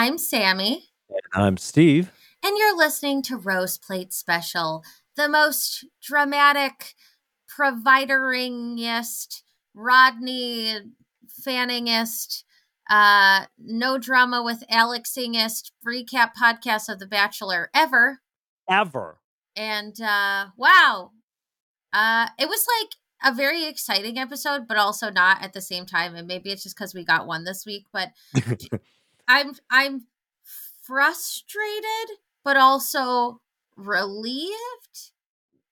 I'm Sammy. And I'm Steve. And you're listening to Rose Plate Special, the most dramatic, provideringest, Rodney fanningest, uh, no drama with Alexingest recap podcast of The Bachelor ever. Ever. And uh, wow. Uh, it was like a very exciting episode, but also not at the same time. And maybe it's just because we got one this week, but I'm I'm frustrated, but also relieved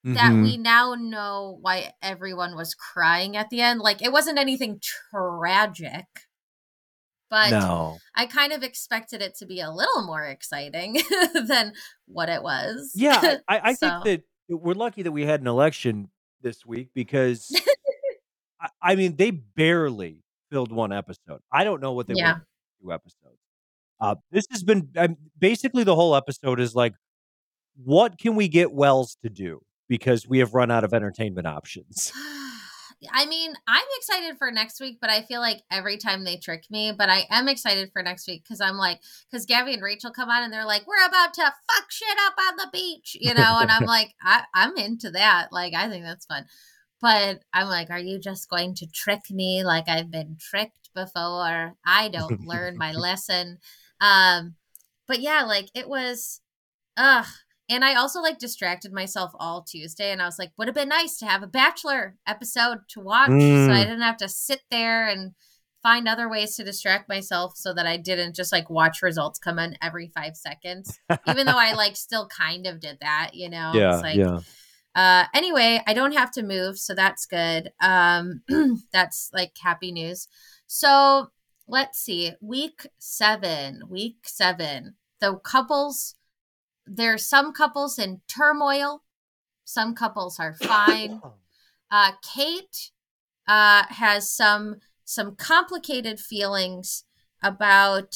that Mhm. we now know why everyone was crying at the end. Like it wasn't anything tragic, but no. I kind of expected it to be a little more exciting than what it was. Yeah, I, I So- think that we're lucky that we had an election this week because, I, I mean, they barely filled one episode. I don't know what they Yeah. were two episodes. Uh, this has been um, basically the whole episode is like, what can we get Wells to do? Because we have run out of entertainment options. I mean, I'm excited for next week, but I feel like every time they trick me. But I am excited for next week because I'm like, because Gabby and Rachel come on and they're like, we're about to fuck shit up on the beach, you know? And I'm like, I, I'm into that. Like, I think that's fun. But I'm like, are you just going to trick me like I've been tricked before? I don't learn my lesson. Um, but yeah, like it was, ugh. And I also like distracted myself all Tuesday, and I was like, would have been nice to have a Bachelor episode to watch, so Mm. I didn't have to sit there and find other ways to distract myself, so that I didn't just like watch results come in every five seconds. Even though I like still kind of did that, you know. yeah, It's like, yeah. uh, anyway, I don't have to move, so that's good. Um, that's like happy news. So let's see. Week seven. Week seven. The couples. There's some couples in turmoil. Some couples are fine. Uh, Kate uh, has some some complicated feelings about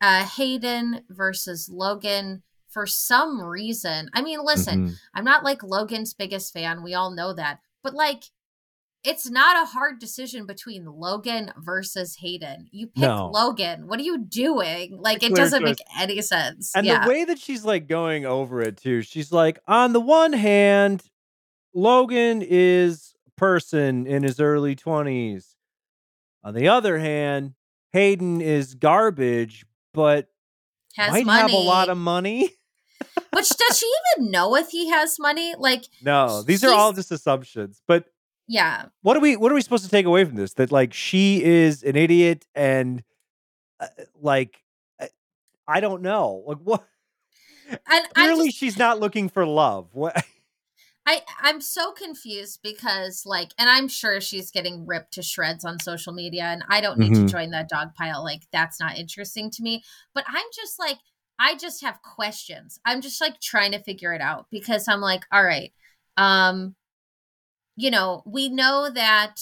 uh, Hayden versus Logan for some reason. I mean, listen, Mhm. I'm not like Logan's biggest fan. We all know that. But like, it's not a hard decision between Logan versus Hayden. You pick No. Logan. What are you doing? Like, it doesn't make any sense. And yeah. the way that she's like going over it too, she's like, on the one hand, Logan is a person in his early 20s. On the other hand, Hayden is garbage, but has might money. have a lot of money. But does she even know if he has money? Like, No, these are all just assumptions. But yeah. what are we what are we supposed to take away from this? That like she is an idiot and uh, like uh, I don't know. Like what And I clearly just, she's not looking for love. What I I'm so confused because like and I'm sure she's getting ripped to shreds on social media and I don't need Mhm. to join that dog pile like that's not interesting to me but I'm just like I just have questions. I'm just like trying to figure it out because I'm like all right um you know, we know that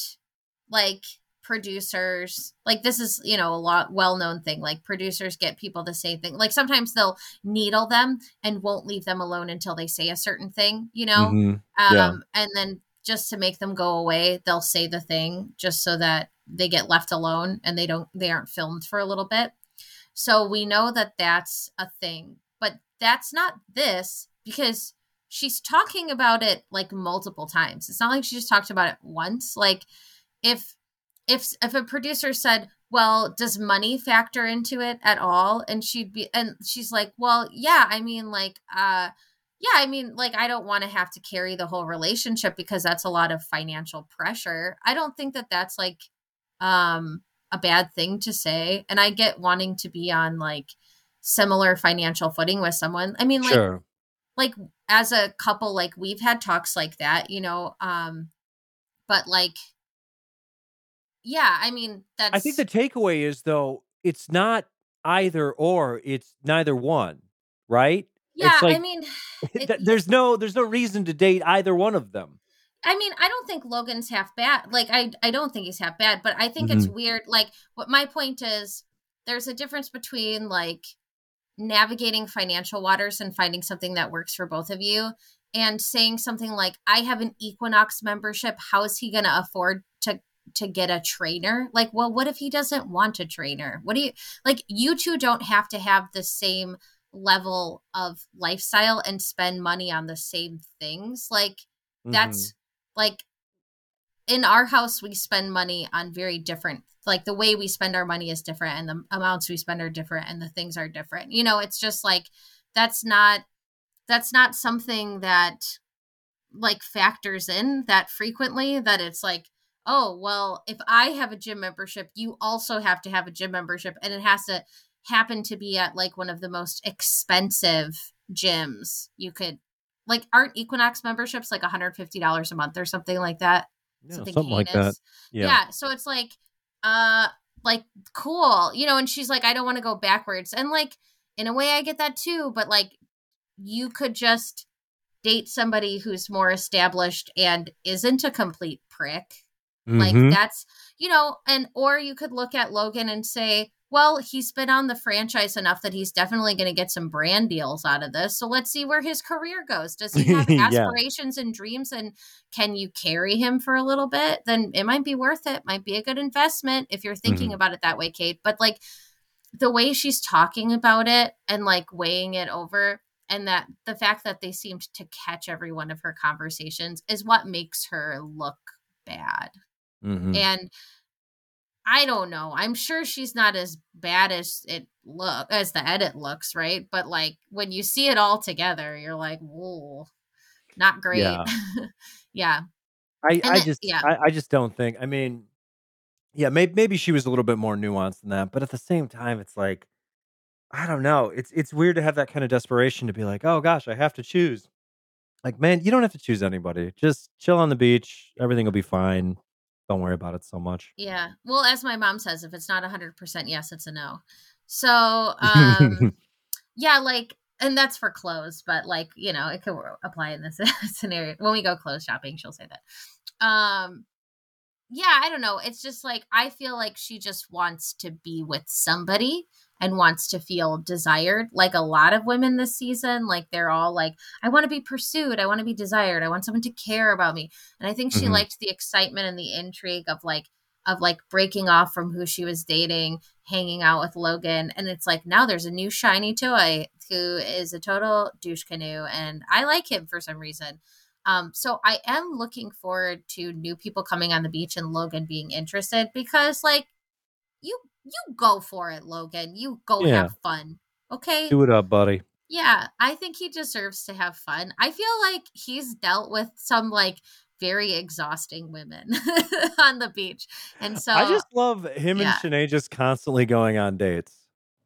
like producers like this is you know a lot well-known thing like producers get people to say things like sometimes they'll needle them and won't leave them alone until they say a certain thing you know Mhm. um, Yeah. and then just to make them go away they'll say the thing just so that they get left alone and they don't they aren't filmed for a little bit so we know that that's a thing but that's not this because she's talking about it like multiple times. It's not like she just talked about it once. Like if if if a producer said well does money factor into it at all? and she'd be and she's like well yeah i mean like uh yeah i mean like i don't want to have to carry the whole relationship because that's a lot of financial pressure. I don't think that that's like um a bad thing to say. And i get wanting to be on like similar financial footing with someone. I mean like sure. Like as a couple like we've had talks like that you know um but like yeah i mean that's I think the takeaway is though it's not either or, it's neither one, right? yeah like- i mean it- there's no there's no reason to date either one of them. I mean, I don't think Logan's half bad. Like, I I don't think he's half bad, but I think it's Mm-hmm. weird. Like, what my point is, there's a difference between like navigating financial waters and finding something that works for both of you, and saying something like, "I have an Equinox membership. How is he going to afford to to get a trainer like well what if he doesn't want a trainer what do you like you two don't have to have the same level of lifestyle and spend money on the same things like that's mm-hmm. like in our house we spend money on very different like the way we spend our money is different and the amounts we spend are different and the things are different. You know it's just like that's not that's not something that like factors in that frequently that it's like oh well if i have a gym membership you also have to have a gym membership and it has to happen to be at like one of the most expensive gyms you could like aren't equinox memberships like $150 a month or something like that yeah, something, something like that yeah. yeah so it's like uh like cool you know and she's like i don't want to go backwards and like in a way i get that too but like you could just date somebody who's more established and isn't a complete prick mm-hmm. like that's you know and or you could look at logan and say well, he's been on the franchise enough that he's definitely going to get some brand deals out of this. So let's see where his career goes. Does he have aspirations yeah. and dreams? And can you carry him for a little bit? Then it might be worth it. Might be a good investment if you're thinking mm-hmm. about it that way, Kate. But like the way she's talking about it and like weighing it over, and that the fact that they seemed to catch every one of her conversations is what makes her look bad. Mm-hmm. And I don't know. I'm sure she's not as bad as it look as the edit looks, right? But like when you see it all together, you're like, whoa, not great. Yeah. yeah. I, I then, just yeah. I, I, just don't think I mean yeah, maybe maybe she was a little bit more nuanced than that, but at the same time it's like I don't know. It's it's weird to have that kind of desperation to be like, "Oh gosh, I have to choose." Like, man, you don't have to choose anybody. Just chill on the beach. Everything will be fine don't worry about it so much. Yeah. Well, as my mom says, if it's not 100% yes, it's a no. So, um, yeah, like, and that's for clothes, but like, you know, it could apply in this scenario. When we go clothes shopping, she'll say that. Um, yeah, I don't know. It's just like, I feel like she just wants to be with somebody and wants to feel desired like a lot of women this season like they're all like i want to be pursued i want to be desired i want someone to care about me and i think she mm-hmm. liked the excitement and the intrigue of like of like breaking off from who she was dating hanging out with logan and it's like now there's a new shiny toy who is a total douche canoe and i like him for some reason um, so I am looking forward to new people coming on the beach and Logan being interested because like you you go for it, Logan. You go yeah. have fun. Okay. Do it up, buddy. Yeah, I think he deserves to have fun. I feel like he's dealt with some like very exhausting women on the beach. And so I just love him yeah. and Shanae just constantly going on dates.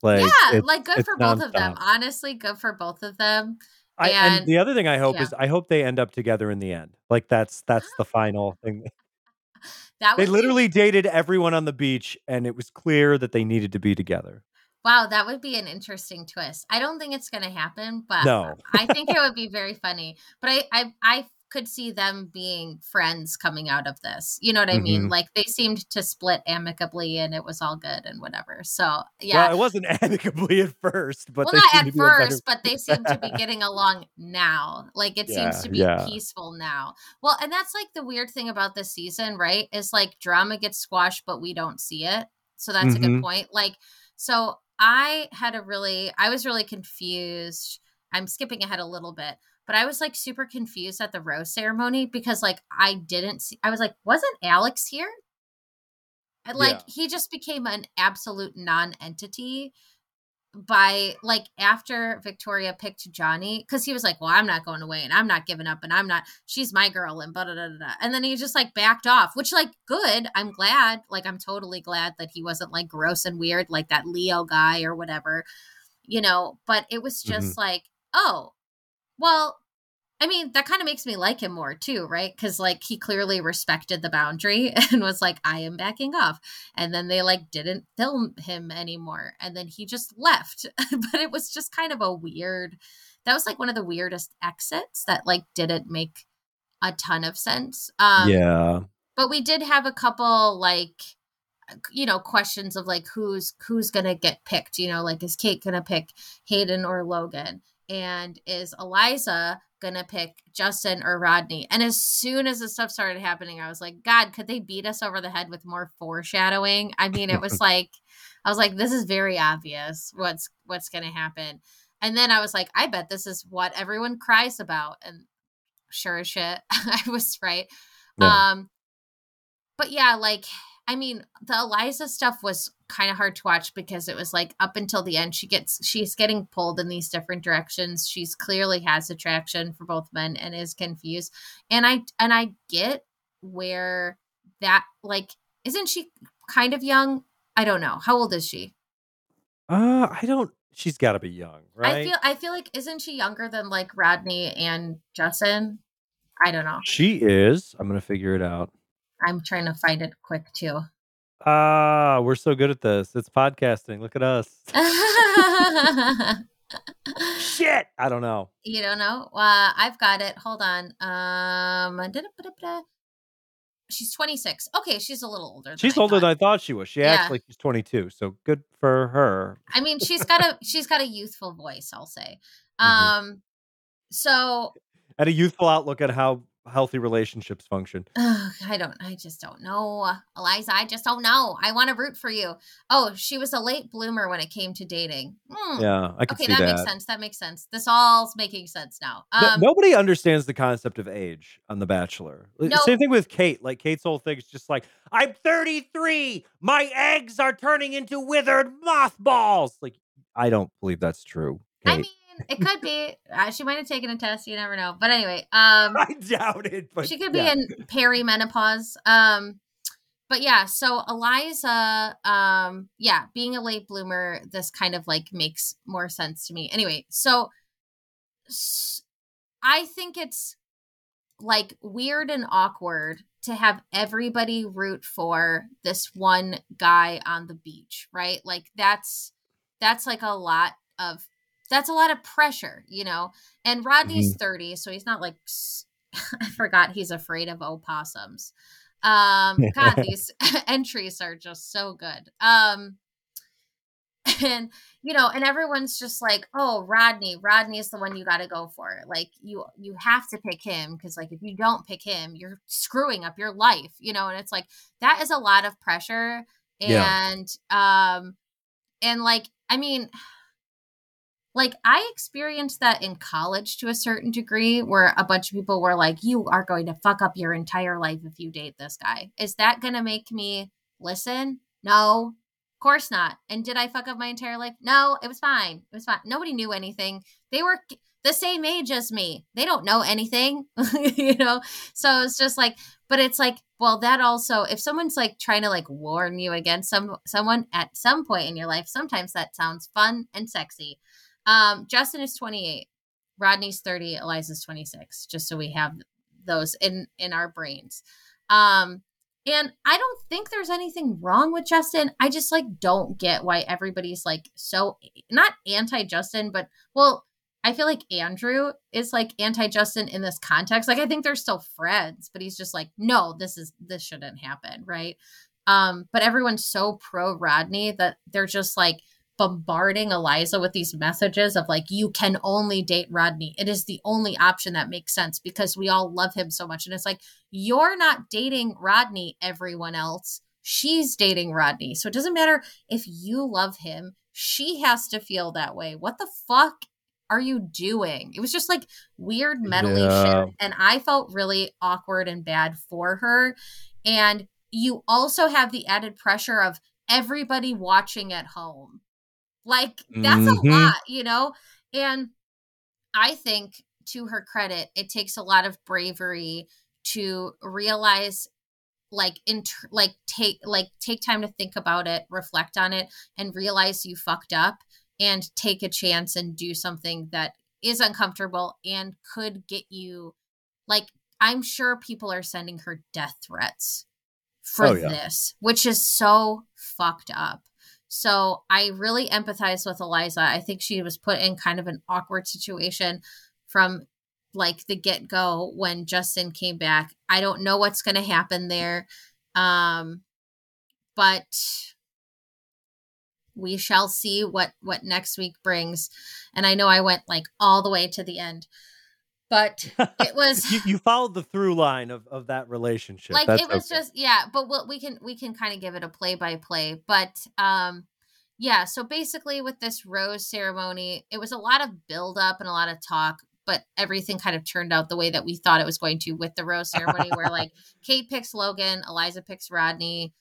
Like Yeah, like good for both of them. Honestly, good for both of them. I, and, and the other thing I hope yeah. is I hope they end up together in the end. Like that's that's the final thing. That they literally dated everyone on the beach, and it was clear that they needed to be together. Wow, that would be an interesting twist. I don't think it's going to happen, but no. I think it would be very funny. But I, I, I could see them being friends coming out of this. You know what I mm-hmm. mean? Like they seemed to split amicably and it was all good and whatever. So yeah. Well, it wasn't amicably at first, but well, not at first, but they seem to be getting along now. Like it yeah, seems to be yeah. peaceful now. Well, and that's like the weird thing about this season, right? Is like drama gets squashed, but we don't see it. So that's mm-hmm. a good mm-hmm. point. Like, so I had a really, I was really confused. I'm skipping ahead a little bit but I was like super confused at the rose ceremony because like I didn't see I was like, wasn't Alex here? And like yeah. he just became an absolute non-entity by like after Victoria picked Johnny because he was like, Well, I'm not going away and I'm not giving up and I'm not she's my girl and blah, blah, blah, blah. and then he just like backed off, which like good. I'm glad. Like I'm totally glad that he wasn't like gross and weird like that Leo guy or whatever, you know, but it was just mm-hmm. like, oh, well, I mean, that kind of makes me like him more too, right? Because like he clearly respected the boundary and was like, I am backing off. And then they like didn't film him anymore. And then he just left. but it was just kind of a weird, that was like one of the weirdest exits that like didn't make a ton of sense. Um, yeah. But we did have a couple like, you know questions of like who's who's gonna get picked you know like is kate gonna pick hayden or logan and is Eliza gonna pick Justin or Rodney. And as soon as the stuff started happening, I was like, God, could they beat us over the head with more foreshadowing? I mean, it was like I was like, this is very obvious what's what's gonna happen. And then I was like, I bet this is what everyone cries about. And sure as shit, I was right. Yeah. Um but yeah, like I mean, the Eliza stuff was kind of hard to watch because it was like up until the end she gets she's getting pulled in these different directions. She's clearly has attraction for both men and is confused. And I and I get where that like isn't she kind of young? I don't know. How old is she? Uh, I don't she's got to be young, right? I feel I feel like isn't she younger than like Rodney and Justin? I don't know. She is. I'm going to figure it out. I'm trying to find it quick too. Ah, we're so good at this. It's podcasting. Look at us. Shit. I don't know. You don't know? Uh, I've got it. Hold on. Um, she's 26. Okay, she's a little older. she's I older thought. than I thought she was. She yeah. actually she's 22. So good for her. I mean, she's got a she's got a youthful voice. I'll say. Mm-hmm. Um, so and a youthful outlook at how healthy relationships function? Oh, I don't. I just don't know, Eliza. I just don't know. I want to root for you. Oh, she was a late bloomer when it came to dating. Mm. Yeah, I can okay, see that, that. makes sense. That makes sense. This all's making sense now. Um, no, nobody understands the concept of age on The Bachelor. No, Same thing with Kate. Like Kate's whole thing is just like, I'm 33. My eggs are turning into withered mothballs. Like, I don't believe that's true. Kate. I mean it could be. Uh, she might have taken a test. You never know. But anyway, um, I doubt it. But she could be in perimenopause. Um, but yeah. So Eliza, um, yeah, being a late bloomer, this kind of like makes more sense to me. Anyway, so I think it's like weird and awkward to have everybody root for this one guy on the beach, right? Like that's that's like a lot of that's a lot of pressure, you know. And Rodney's mm-hmm. 30, so he's not like I forgot he's afraid of opossums. Um god, these entries are just so good. Um and you know, and everyone's just like, "Oh, Rodney, Rodney is the one you got to go for." Like you you have to pick him because like if you don't pick him, you're screwing up your life, you know, and it's like that is a lot of pressure and yeah. um and like I mean, like I experienced that in college to a certain degree where a bunch of people were like you are going to fuck up your entire life if you date this guy. Is that going to make me listen? No. Of course not. And did I fuck up my entire life? No, it was fine. It was fine. Nobody knew anything. They were the same age as me. They don't know anything, you know? So it's just like, but it's like, well, that also, if someone's like trying to like warn you against some someone at some point in your life, sometimes that sounds fun and sexy. Um, Justin is 28, Rodney's 30, Eliza's 26, just so we have those in in our brains. Um, and I don't think there's anything wrong with Justin. I just like don't get why everybody's like so not anti Justin, but well, I feel like Andrew is like anti Justin in this context. Like I think they're still friends, but he's just like, no, this is this shouldn't happen, right? Um, but everyone's so pro Rodney that they're just like, bombarding Eliza with these messages of like, you can only date Rodney. It is the only option that makes sense because we all love him so much. And it's like, you're not dating Rodney, everyone else. She's dating Rodney. So it doesn't matter if you love him, she has to feel that way. What the fuck are you doing? It was just like weird meddling yeah. shit. And I felt really awkward and bad for her. And you also have the added pressure of everybody watching at home like that's mm-hmm. a lot, you know? And I think to her credit, it takes a lot of bravery to realize like inter- like take like take time to think about it, reflect on it and realize you fucked up and take a chance and do something that is uncomfortable and could get you like I'm sure people are sending her death threats for oh, yeah. this, which is so fucked up. So I really empathize with Eliza. I think she was put in kind of an awkward situation from like the get go when Justin came back. I don't know what's going to happen there. Um, but we shall see what what next week brings and i know i went like all the way to the end but it was you, you followed the through line of, of that relationship. like That's it was okay. just yeah but what we can we can kind of give it a play by play but um yeah so basically with this rose ceremony it was a lot of build up and a lot of talk but everything kind of turned out the way that we thought it was going to with the rose ceremony where like kate picks logan eliza picks rodney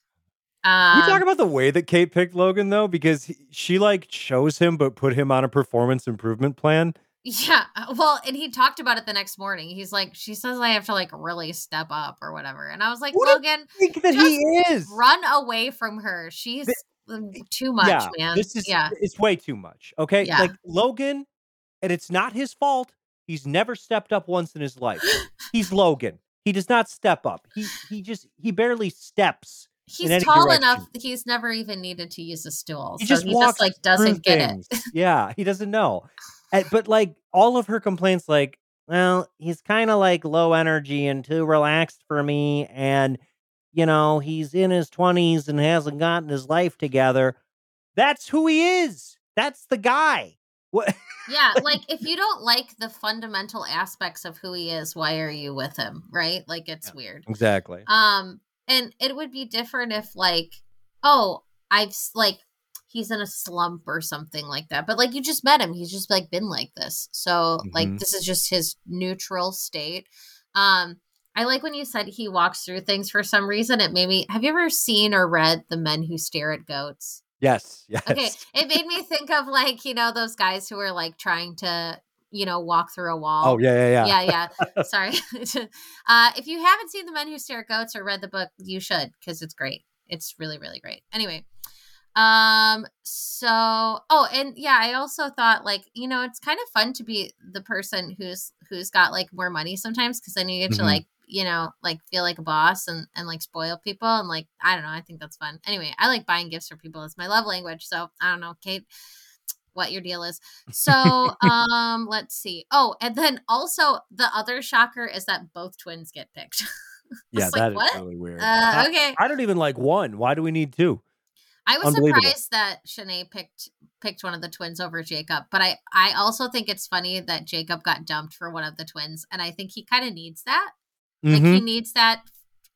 Can we um, talk about the way that Kate picked Logan though, because he, she like chose him but put him on a performance improvement plan. Yeah well and he talked about it the next morning he's like she says i have to like really step up or whatever and i was like What logan think that he is. run away from her she's um, too much yeah, man This is yeah it's way too much. Okay, Yeah. like Logan, and it's not his fault. He's never stepped up once in his life. He's Logan. He does not step up. He he just he barely steps. he's tall direction. enough he's never even needed to use a stool He so just he walks just like doesn't get it yeah, he doesn't know. And- but like all of her complaints, like, well, he's kind of like low energy and too relaxed for me, and you know, he's in his twenties and hasn't gotten his life together. That's who he is. That's the guy. What? yeah like if you don't like the fundamental aspects of who he is why are you with him right like it's Yeah. weird Exactly. um and it would be different if like oh i've like he's in a slump or something like that but like you just met him he's just like been like this so like Mhm. this is just his neutral state um i like when you said he walks through things for some reason it made me have you ever seen or read the men who stare at goats Yes. Yes. okay it made me think of like you know those guys who are like trying to you know walk through a wall Oh yeah, yeah, yeah. yeah, yeah. Sorry. uh, if you haven't seen The Men Who Stare at Goats or read the book, you should because it's great. It's really, really great. Anyway, um, so oh, and yeah, I also thought like you know it's kind of fun to be the person who's who's got like more money sometimes because then you get to Mhm. like you know like feel like a boss and and like spoil people and like I don't know. I think that's fun. Anyway, I like buying gifts for people. It's my love language. So I don't know, Kate what your deal is. So, um, let's see. Oh, and then also the other shocker is that both twins get picked. Yeah, like, that is really weird. uh, I, okay. I don't even like one. Why do we need two? I was surprised that Shanae picked picked one of the twins over Jacob, but I I also think it's funny that Jacob got dumped for one of the twins, and I think he kind of needs that. Like Mhm. he needs that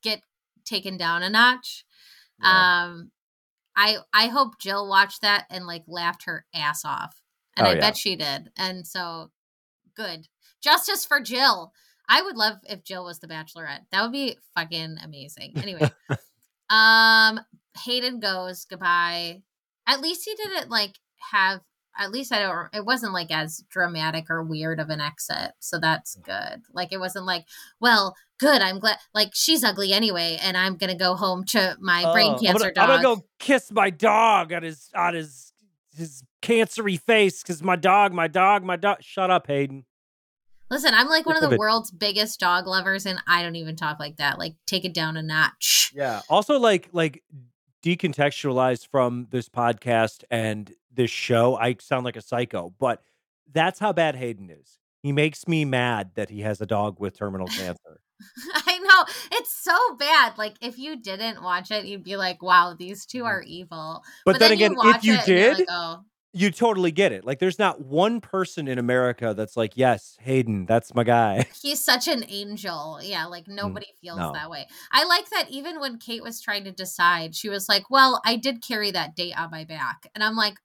get taken down a notch. Yeah. Um, I I hope Jill watched that and like laughed her ass off, and Oh, I yeah. bet she did. And so, good justice for Jill. I would love if Jill was the Bachelorette. That would be fucking amazing. Anyway, um, Hayden goes goodbye. At least he didn't like have. At least I don't. It wasn't like as dramatic or weird of an exit, so that's good. Like it wasn't like, well, good. I'm glad. Like she's ugly anyway, and I'm gonna go home to my brain Oh, I'm cancer gonna, I'm gonna go kiss my dog on his on his his cancery face because my dog, my dog, my dog. Shut up, Hayden. Listen, I'm like one of the world's biggest dog lovers, and I don't even talk like that. Like, take it down a notch. Yeah. Also, like like decontextualized from this podcast and this show, I sound like a psycho, but that's how bad Hayden is. He makes me mad that he has a dog with terminal cancer. I know it's so bad. Like, if you didn't watch it, you'd be like, "Wow, these two are evil." Mm-hmm. But, then, again, if you it you're did, like, oh, you totally get it. Like, there's not one person in America that's like, yes, Hayden, that's my guy. he's such an angel. Yeah, like nobody feels Mm, no. that way. I like that even when Kate was trying to decide, she was like, Well, I did carry that date on my back. And I'm like,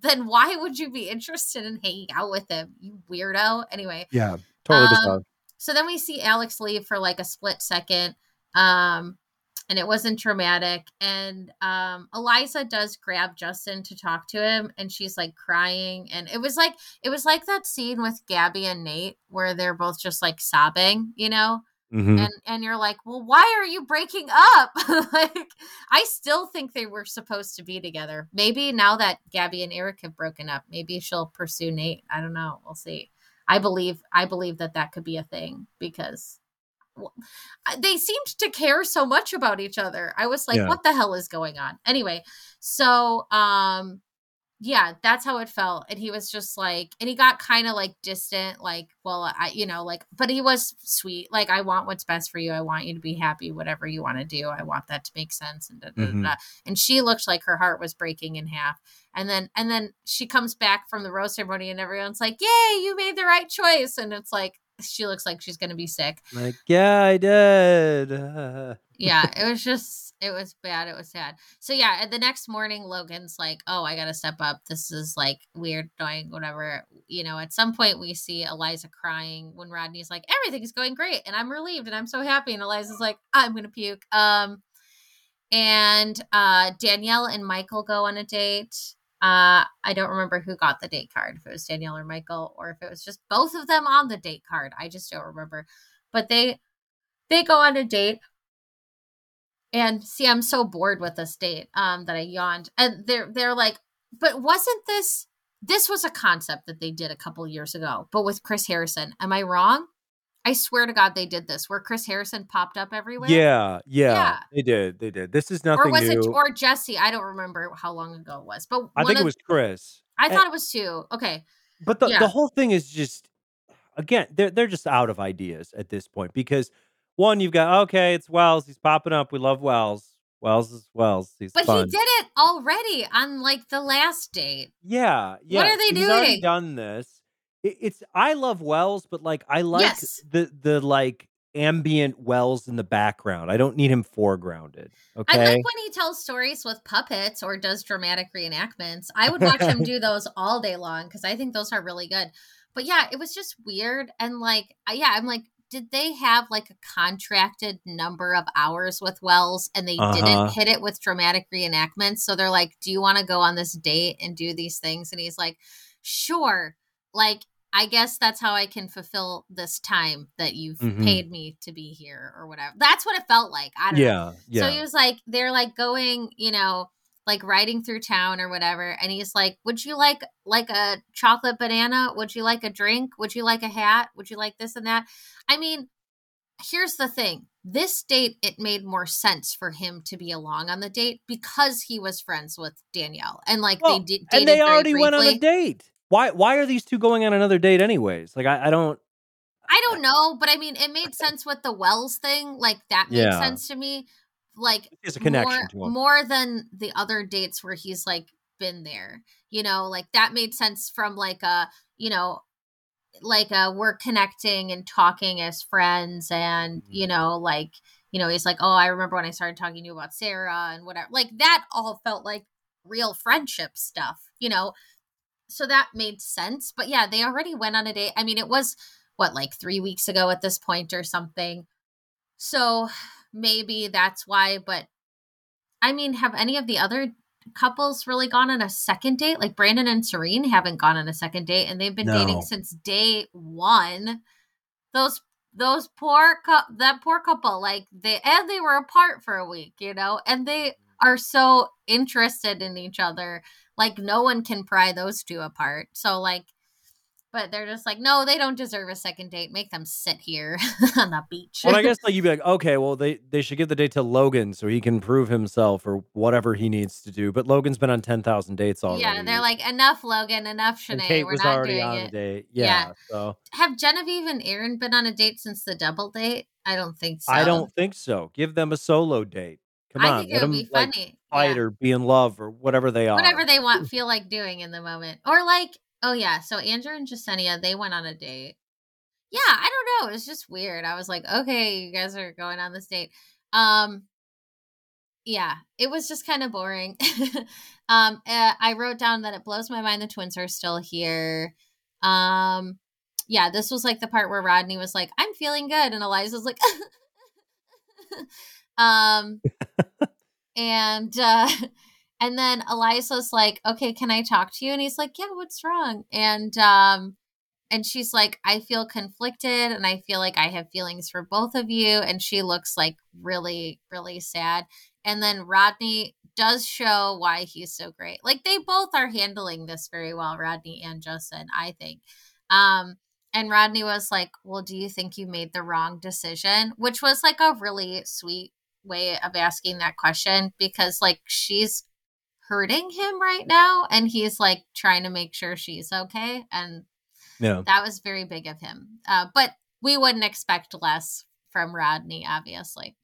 Then why would you be interested in hanging out with him, you weirdo? Anyway, Yeah, totally Um, so then we see Alex leave for like a split second. Um, and it wasn't dramatic. And um, Eliza does grab Justin to talk to him, and she's like crying. And it was like it was like that scene with Gabby and Nate where they're both just like sobbing, you know. Mhm. And and you're like, well, why are you breaking up? like, I still think they were supposed to be together. Maybe now that Gabby and Eric have broken up, maybe she'll pursue Nate. I don't know. We'll see. I believe I believe that that could be a thing because they seemed to care so much about each other. I was like, Yeah. what the hell is going on? Anyway, so um yeah, that's how it felt. And he was just like and he got kind of like distant like, well, I you know, like but he was sweet. Like I want what's best for you. I want you to be happy whatever you want to do. I want that to make sense and da, da, da, Mhm. da. and she looked like her heart was breaking in half. And then and then she comes back from the rose ceremony and everyone's like, "Yay, you made the right choice." And it's like, she looks like she's gonna be sick. Like, yeah, I did. yeah, it was just it was bad. It was sad. So yeah, the next morning, Logan's like, "Oh, I gotta step up. This is like weird, annoying, whatever." You know, at some point we see Eliza crying when Rodney's like, "Everything's going great, and I'm relieved, and I'm so happy." And Eliza's like, "I'm gonna puke." Um, and uh, Danielle and Michael go on a date. Uh, I don't remember who got the date card, if it was Danielle or Michael, or if it was just both of them on the date card. I just don't remember. But they they go on a date. And see, I'm so bored with this date um, that I yawned. And they're they're like, but wasn't this this was a concept that they did a couple years ago, but with Chris Harrison? Am I wrong? I swear to God, they did this where Chris Harrison popped up everywhere. Yeah, yeah, yeah. they did. They did. This is nothing or was new. it or Jesse? I don't remember how long ago it was, but I think it was Chris. I and, thought it was two. Okay, but the yeah. the whole thing is just again they're they're just out of ideas at this point because one you've got okay it's Wells he's popping up we love Wells Wells is Wells he's but fun. he did it already on like the last date. Yeah, yeah. What are they he's doing? done this it's I love Wells, but like I like yes. the the like ambient Wells in the background. I don't need him foregrounded. Okay. I like when he tells stories with puppets or does dramatic reenactments. I would watch him do those all day long because I think those are really good. But yeah, it was just weird and like yeah, I'm like did they have like a contracted number of hours with Wells and they uh-huh. didn't hit it with dramatic reenactments? So they're like, "Do you want to go on this date and do these things?" And he's like, "Sure." Like I guess that's how I can fulfill this time that you've mm-hmm. paid me to be here or whatever. That's what it felt like. I don't yeah, know. Yeah. So he was like, they're like going, you know, like riding through town or whatever. And he's like, Would you like like a chocolate banana? Would you like a drink? Would you like a hat? Would you like this and that? I mean, here's the thing. This date, it made more sense for him to be along on the date because he was friends with Danielle. And like well, they did And they already went on a date. Why why are these two going on another date anyways? Like I, I don't I don't know, but I mean it made sense with the Wells thing. Like that made yeah. sense to me. Like there's a connection more, to him. More than the other dates where he's like been there. You know, like that made sense from like a, you know, like a we're connecting and talking as friends and, you mm-hmm. know, like you know, he's like, "Oh, I remember when I started talking to you about Sarah and whatever." Like that all felt like real friendship stuff, you know so that made sense. But yeah, they already went on a date. I mean, it was what like three weeks ago at this point or something. So maybe that's why. But I mean, have any of the other couples really gone on a second date? Like Brandon and Serene haven't gone on a second date, and they've been no. dating since day one. Those those poor cu- that poor couple, like they and they were apart for a week, you know, and they are so interested in each other like no one can pry those two apart. So like but they're just like, no, they don't deserve a second date. Make them sit here on the beach. well, I guess like you'd be like, okay, well they they should give the date to Logan so he can prove himself or whatever he needs to do. But Logan's been on ten thousand dates already. Yeah, they're like, enough, Logan, enough, Shanae. And Kate We're was not already doing on it. a date. Yeah, yeah. So have Genevieve and Aaron been on a date since the double date? I don't think so. I don't think so. Give them a solo date. Come I on, think it would be like, funny. Fight yeah. or be in love or whatever they are. Whatever they want, feel like doing in the moment. Or like, oh yeah, so Andrew and Jessenia, they went on a date. Yeah, I don't know. It was just weird. I was like, okay, you guys are going on this date. Um, yeah, it was just kind of boring. um, uh, I wrote down that it blows my mind the twins are still here. Um, yeah, this was like the part where Rodney was like, "I'm feeling good," and Eliza's like, Um, and uh, and then Eliza's like, "Okay, can I talk to you?" And he's like, "Yeah, what's wrong?" And um, and she's like, "I feel conflicted, and I feel like I have feelings for both of you." And she looks like really, really sad. And then Rodney does show why he's so great. Like they both are handling this very well, Rodney and Justin, I think. Um, and Rodney was like, Well, do you think you made the wrong decision? Which was like a really sweet way of asking that question because like she's hurting him right now and he's like trying to make sure she's okay and yeah. that was very big of him. Uh, but we wouldn't expect less from rodney obviously.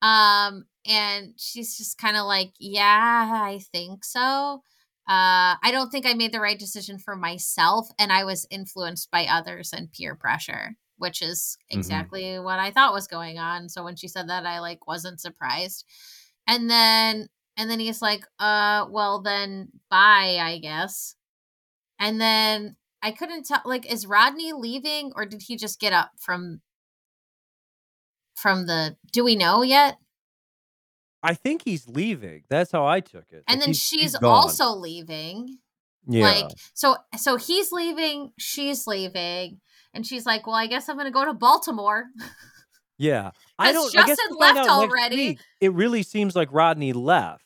Um and she's just kind of like yeah i think so. Uh i don't think i made the right decision for myself and i was influenced by others and peer pressure which is Mhm. exactly what I thought was going on. So when she said that, I like wasn't surprised. And then and then he's like, uh, well then bye, I guess. And then I couldn't tell like is Rodney leaving or did he just get up from from the do we know yet? I think he's leaving. That's how I took it. And Like, then he's- she's he's also leaving. yeah. Like so so he's leaving, she's leaving, and she's like, Well, I guess I'm gonna go to Baltimore. yeah. I don't. I guess Justin we'll left already. week. It really seems like Rodney left,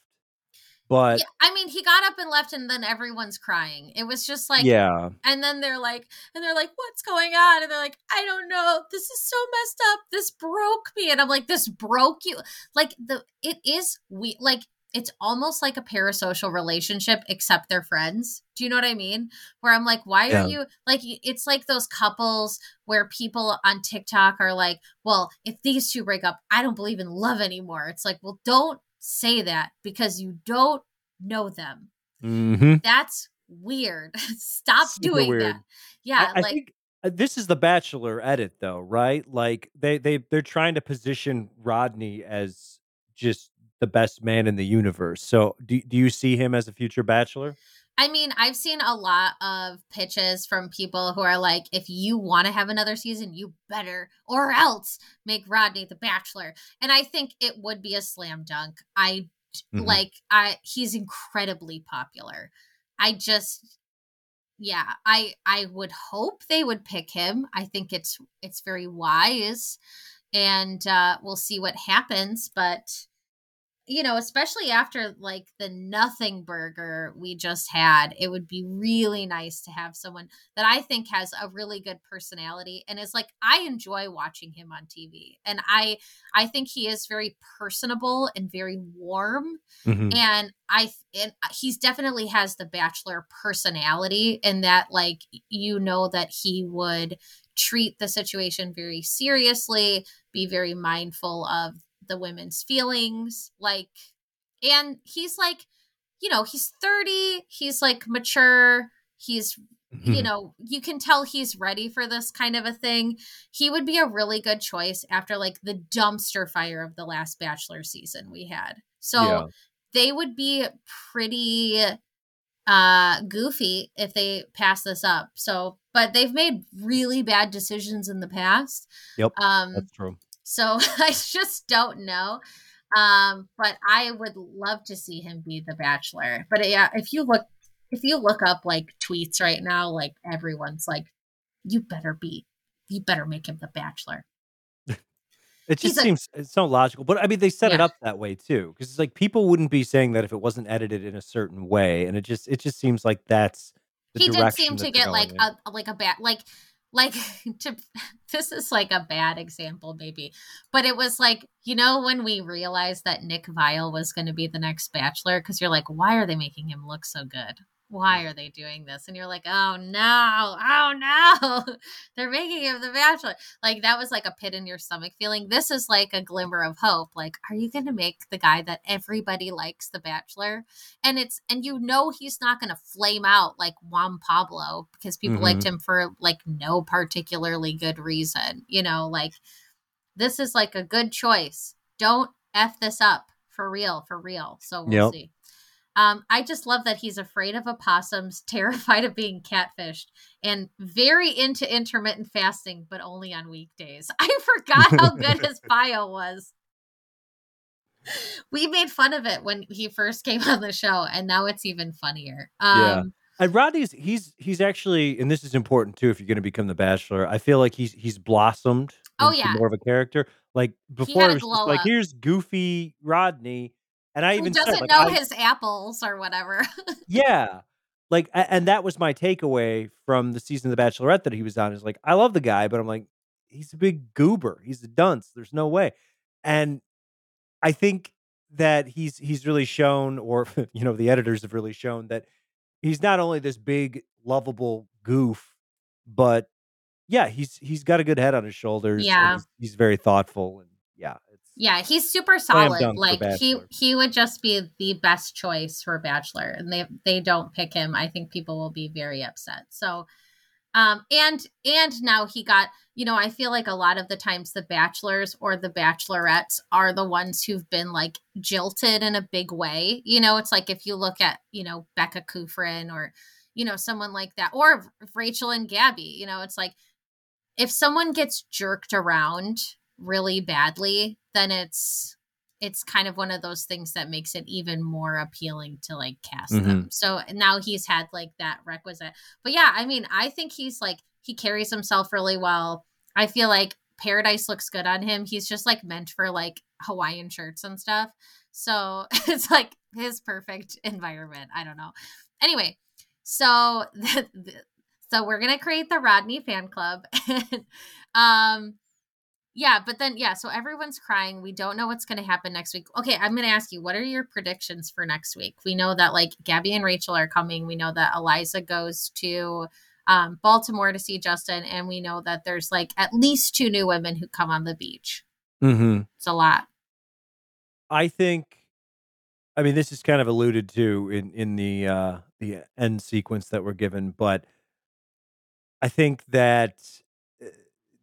but Yeah, I mean, he got up and left, and then everyone's crying. It was just like, yeah, and then they're like, and they're like, what's going on? And they're like, I don't know. This is so messed up. This broke me. And I'm like, this broke you. Like the it is we like it's almost like a parasocial relationship, except they're friends. Do you know what I mean? Where I'm like, why Yeah. are you like it's like those couples where people on TikTok are like, well, if these two break up, I don't believe in love anymore. It's like, well, don't say that because you don't know them hmm that's weird. Stop Super doing weird. that. Yeah, I, I like think uh, this is the Bachelor edit, though, right? Like they they they're trying to position Rodney as just the best man in the universe. So, do do you see him as a future Bachelor? I mean, I've seen a lot of pitches from people who are like, if you want to have another season, you better or else make Rodney the Bachelor. And I think it would be a slam dunk. I Mhm. like I he's incredibly popular. I just yeah, I I would hope they would pick him. I think it's it's very wise and uh we'll see what happens, but you know, especially after like the nothing burger we just had, it would be really nice to have someone that I think has a really good personality and is like I enjoy watching him on TV. And I I think he is very personable and very warm Mhm. and I and he's definitely has the bachelor personality in that like you know that he would treat the situation very seriously, be very mindful of the women's feelings, like and he's like you know, he's 30, he's like mature, he's you know, you can tell he's ready for this kind of a thing. He would be a really good choice after like the dumpster fire of the last Bachelor season we had. So Yeah. they would be pretty uh goofy if they pass this up. So, but they've made really bad decisions in the past. Yep, Um That's true. So I just don't know. Um, but I would love to see him be the bachelor. But yeah, if you look if you look up like tweets right now, like everyone's like, you better be you better make him the bachelor. It just a- seems it's so logical, but I mean, they set it up that way too, because it's like people wouldn't be saying that if it wasn't edited in a certain way, and it just it just seems like that's the he did seem to get like in. a like a bad like like to this is like a bad example maybe but it was like you know when we realized that nick viall was going to be the next bachelor because you're like why are they making him look so good why are they doing this and you're like oh no oh no they're making him the bachelor like that was like a pit in your stomach feeling this is like a glimmer of hope like are you going to make the guy that everybody likes the bachelor and it's and you know he's not going to flame out like Juan Pablo because people liked mm-hmm. him for like no particularly good reason. You know, like this is like a good choice. Don't f this up for real, for real. So we'll Yep. see. Um, I just love that he's afraid of opossums, terrified of being catfished, and very into intermittent fasting, but only on weekdays. I forgot how good his bio was. We made fun of it when he first came on the show, and now it's even funnier. Um, Yeah. And Rodney's he's he's actually, and this is important too. If you're going to become the Bachelor, I feel like he's he's blossomed. Oh, into yeah. more of a character. Like before, it was like here's goofy Rodney, and I who even doesn't said, like, know I- his apples or whatever. Yeah. Like, and that was my takeaway from the season of The Bachelorette that he was on. Is like, I love the guy, but I'm like, he's a big goober. He's a dunce. There's no way. And I think that he's he's really shown, or you know, the editors have really shown that he's not only this big lovable goof, but yeah, he's he's got a good head on his shoulders. Yeah. he's, he's very thoughtful, and yeah, yeah, he's super solid. Like he he would just be the best choice for Bachelor, and they they don't pick him. I think people will be very upset. So, Um, and and now he got, you know, I feel like a lot of the times the bachelors or the bachelorettes are the ones who've been like jilted in a big way. You know, it's like if you look at, you know, Becca Kufrin or, you know, someone like that, or Rachel and Gabby, you know, it's like if someone gets jerked around really badly, then it's it's kind of one of those things that makes it even more appealing to like cast mm-hmm. them. So now he's had like that requisite. But yeah, I mean, I think he's like he carries himself really well. I feel like Paradise looks good on him. He's just like meant for like Hawaiian shirts and stuff. So it's like his perfect environment. I don't know. Anyway, so so we're gonna create the Rodney fan club. um yeah, but then yeah, so everyone's crying. We don't know what's going to happen next week. Okay, I'm going to ask you, what are your predictions for next week? We know that like Gabby and Rachel are coming. We know that Eliza goes to um, Baltimore to see Justin, and we know that there's like at least two new women who come on the beach. Mm-hmm. It's a lot. I think. I mean, this is kind of alluded to in in the uh, the end sequence that we're given, but I think that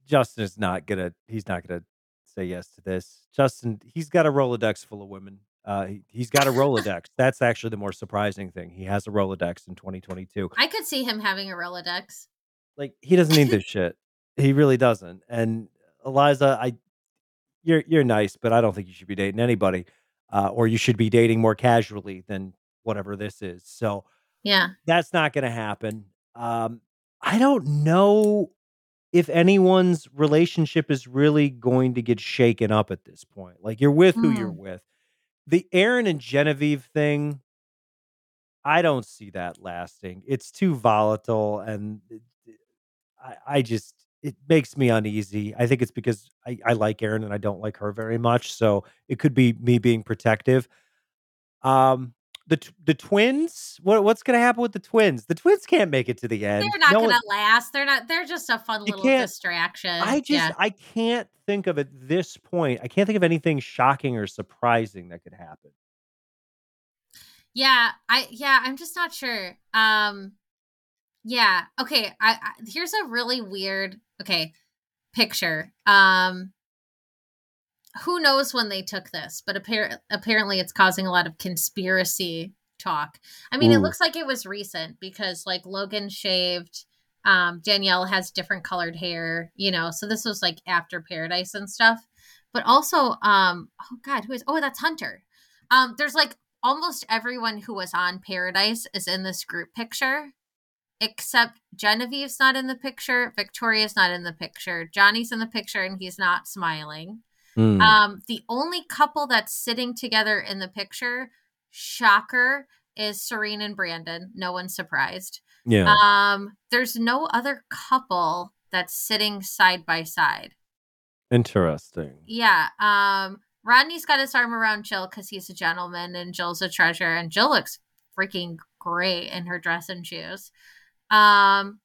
Justin is not gonna. He's not gonna say yes to this. Justin, he's got a Rolodex full of women. Uh, he, has got a Rolodex. That's actually the more surprising thing. He has a Rolodex in 2022. I could see him having a Rolodex. Like he doesn't need this shit. He really doesn't. And Eliza, I, you're you're nice, but I don't think you should be dating anybody, uh, or you should be dating more casually than whatever this is. So yeah, that's not going to happen. Um, I don't know if anyone's relationship is really going to get shaken up at this point. Like you're with who you're mm. with. The Aaron and Genevieve thing, I don't see that lasting. It's too volatile and I, I just it makes me uneasy. I think it's because I, I like Aaron and I don't like her very much. So it could be me being protective. Um, the the twins? What what's going to happen with the twins? The twins can't make it to the end. They're not no going to last. They're not they're just a fun little distraction. I just yeah. i can't think of at this point i can't think of anything shocking or surprising that could happen. Yeah i yeah i'm just not sure um yeah okay I, I here's a really weird okay picture um who knows when they took this, but appar- apparently it's causing a lot of conspiracy talk. I mean, Ooh. it looks like it was recent because like Logan shaved, um, Danielle has different colored hair, you know, so this was like after Paradise and stuff. But also, um, oh God, who is oh that's Hunter. Um, there's like almost everyone who was on Paradise is in this group picture. Except Genevieve's not in the picture, Victoria's not in the picture, Johnny's in the picture and he's not smiling. Mm. Um, the only couple that's sitting together in the picture, shocker, is Serene and Brandon. No one's surprised. Yeah. Um, there's no other couple that's sitting side by side. Interesting. Yeah. Um, Rodney's got his arm around Jill because he's a gentleman and Jill's a treasure, and Jill looks freaking great in her dress and shoes. Um,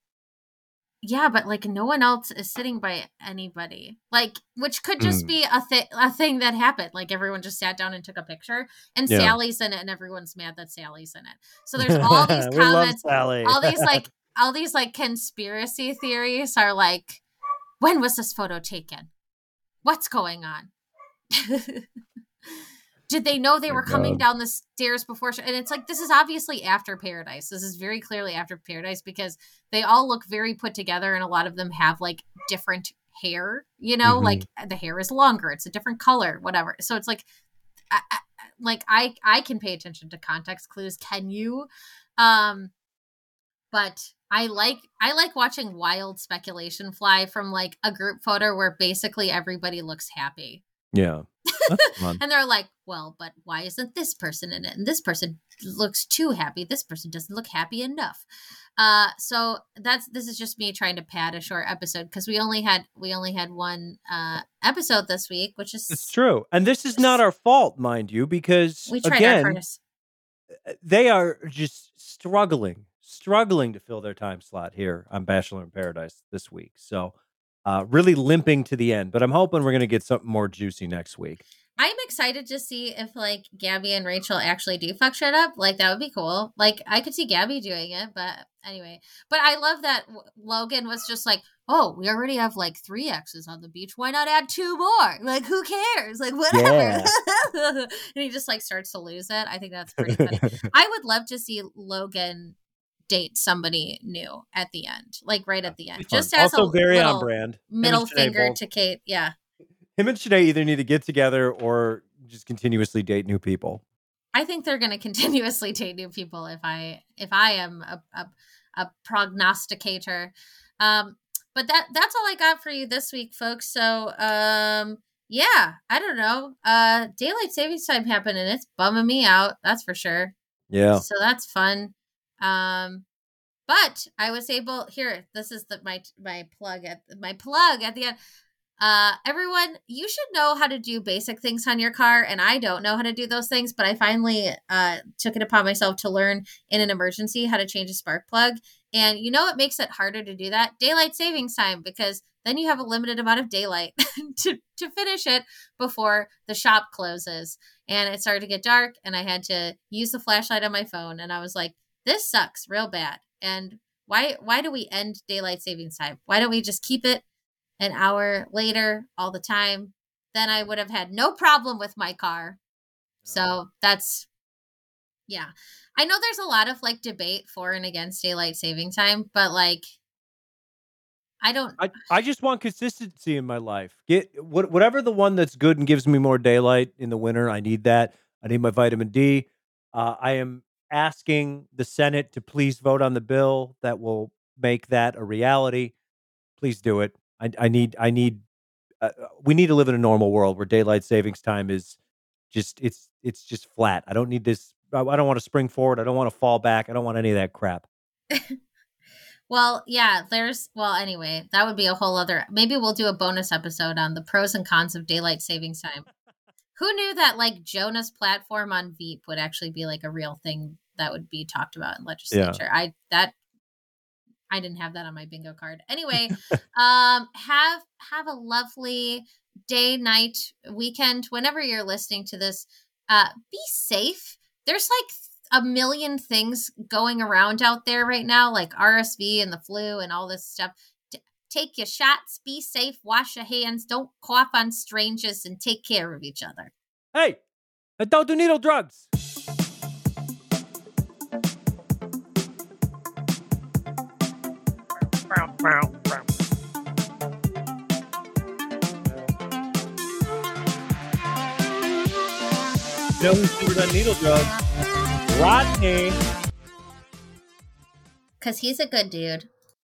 yeah, but like no one else is sitting by anybody. Like, which could just mm. be a thing a thing that happened. Like everyone just sat down and took a picture, and yeah. Salley's in it, and everyone's mad that Salley's in it. So there's all these comments, all these like all these like conspiracy theories are like, when was this photo taken? What's going on? Did they know they were coming down the stairs before? and it's like this is obviously after Paradise. This is very clearly after Paradise because they all look very put together, and a lot of them have like different hair. You know, mm-hmm. like the hair is longer, it's a different color, whatever. So it's like, I, I, like I I can pay attention to context clues. Can you? Um, but I like I like watching wild speculation fly from like a group photo where basically everybody looks happy. Yeah. and they're like, well, but why isn't this person in it? And this person looks too happy. This person doesn't look happy enough. Uh, so that's this is just me trying to pad a short episode because we only had we only had one uh episode this week, which is it's true, and this is not our fault, mind you, because we tried again, our hardest. Uh, they are just struggling, struggling to fill their time slot here on Bachelor in Paradise this week. So uh, really limping to the end. But I'm hoping we're going to get something more juicy next week. I'm excited to see if like Gabby and Rachel actually do fuck shit up. Like that would be cool. Like I could see Gabby doing it, but anyway. But I love that Logan was just like, "Oh, we already have like three exes on the beach. Why not add two more? Like who cares? Like whatever." Yeah. and he just like starts to lose it. I think that's pretty funny. I would love to see Logan date somebody new at the end, like right at the end, just as also a very on brand middle finger to Kate. Yeah, him and Shanae either need to get together or just continuously date new people. I think they're going to continuously date new people. If I if I am a a, a prognosticator, um, but that that's all I got for you this week, folks. So um, yeah, I don't know. Uh, daylight savings time happened and it's bumming me out. That's for sure. Yeah. So that's fun. Um, but I was able here. This is the my my plug at my plug at the end. Uh, everyone, you should know how to do basic things on your car, and I don't know how to do those things. But I finally uh, took it upon myself to learn in an emergency how to change a spark plug. And you know what makes it harder to do that? Daylight savings time, because then you have a limited amount of daylight to to finish it before the shop closes. And it started to get dark, and I had to use the flashlight on my phone. And I was like, "This sucks real bad." And why why do we end daylight savings time? Why don't we just keep it an hour later all the time, then I would have had no problem with my car. So that's, yeah. I know there's a lot of like debate for and against daylight saving time, but like, I don't. I, I just want consistency in my life. Get what, whatever the one that's good and gives me more daylight in the winter. I need that. I need my vitamin D. Uh, I am asking the Senate to please vote on the bill that will make that a reality. Please do it. I, I need I need uh, uh, we need to live in a normal world where daylight savings time is just it's it's just flat. I don't need this. I, I don't want to spring forward. I don't want to fall back. I don't want any of that crap. well, yeah. There's well. Anyway, that would be a whole other. Maybe we'll do a bonus episode on the pros and cons of daylight savings time. Who knew that like Jonah's platform on Veep would actually be like a real thing that would be talked about in legislature? Yeah. I that I didn't have that on my bingo card. Anyway, um, have have a lovely day, night, weekend, whenever you're listening to this. Uh, be safe. There's like a million things going around out there right now, like RSV and the flu and all this stuff. T- take your shots. Be safe. Wash your hands. Don't cough on strangers, and take care of each other. Hey, and don't do needle drugs. No who's super on needle drugs? Rodney. Because he's a good dude.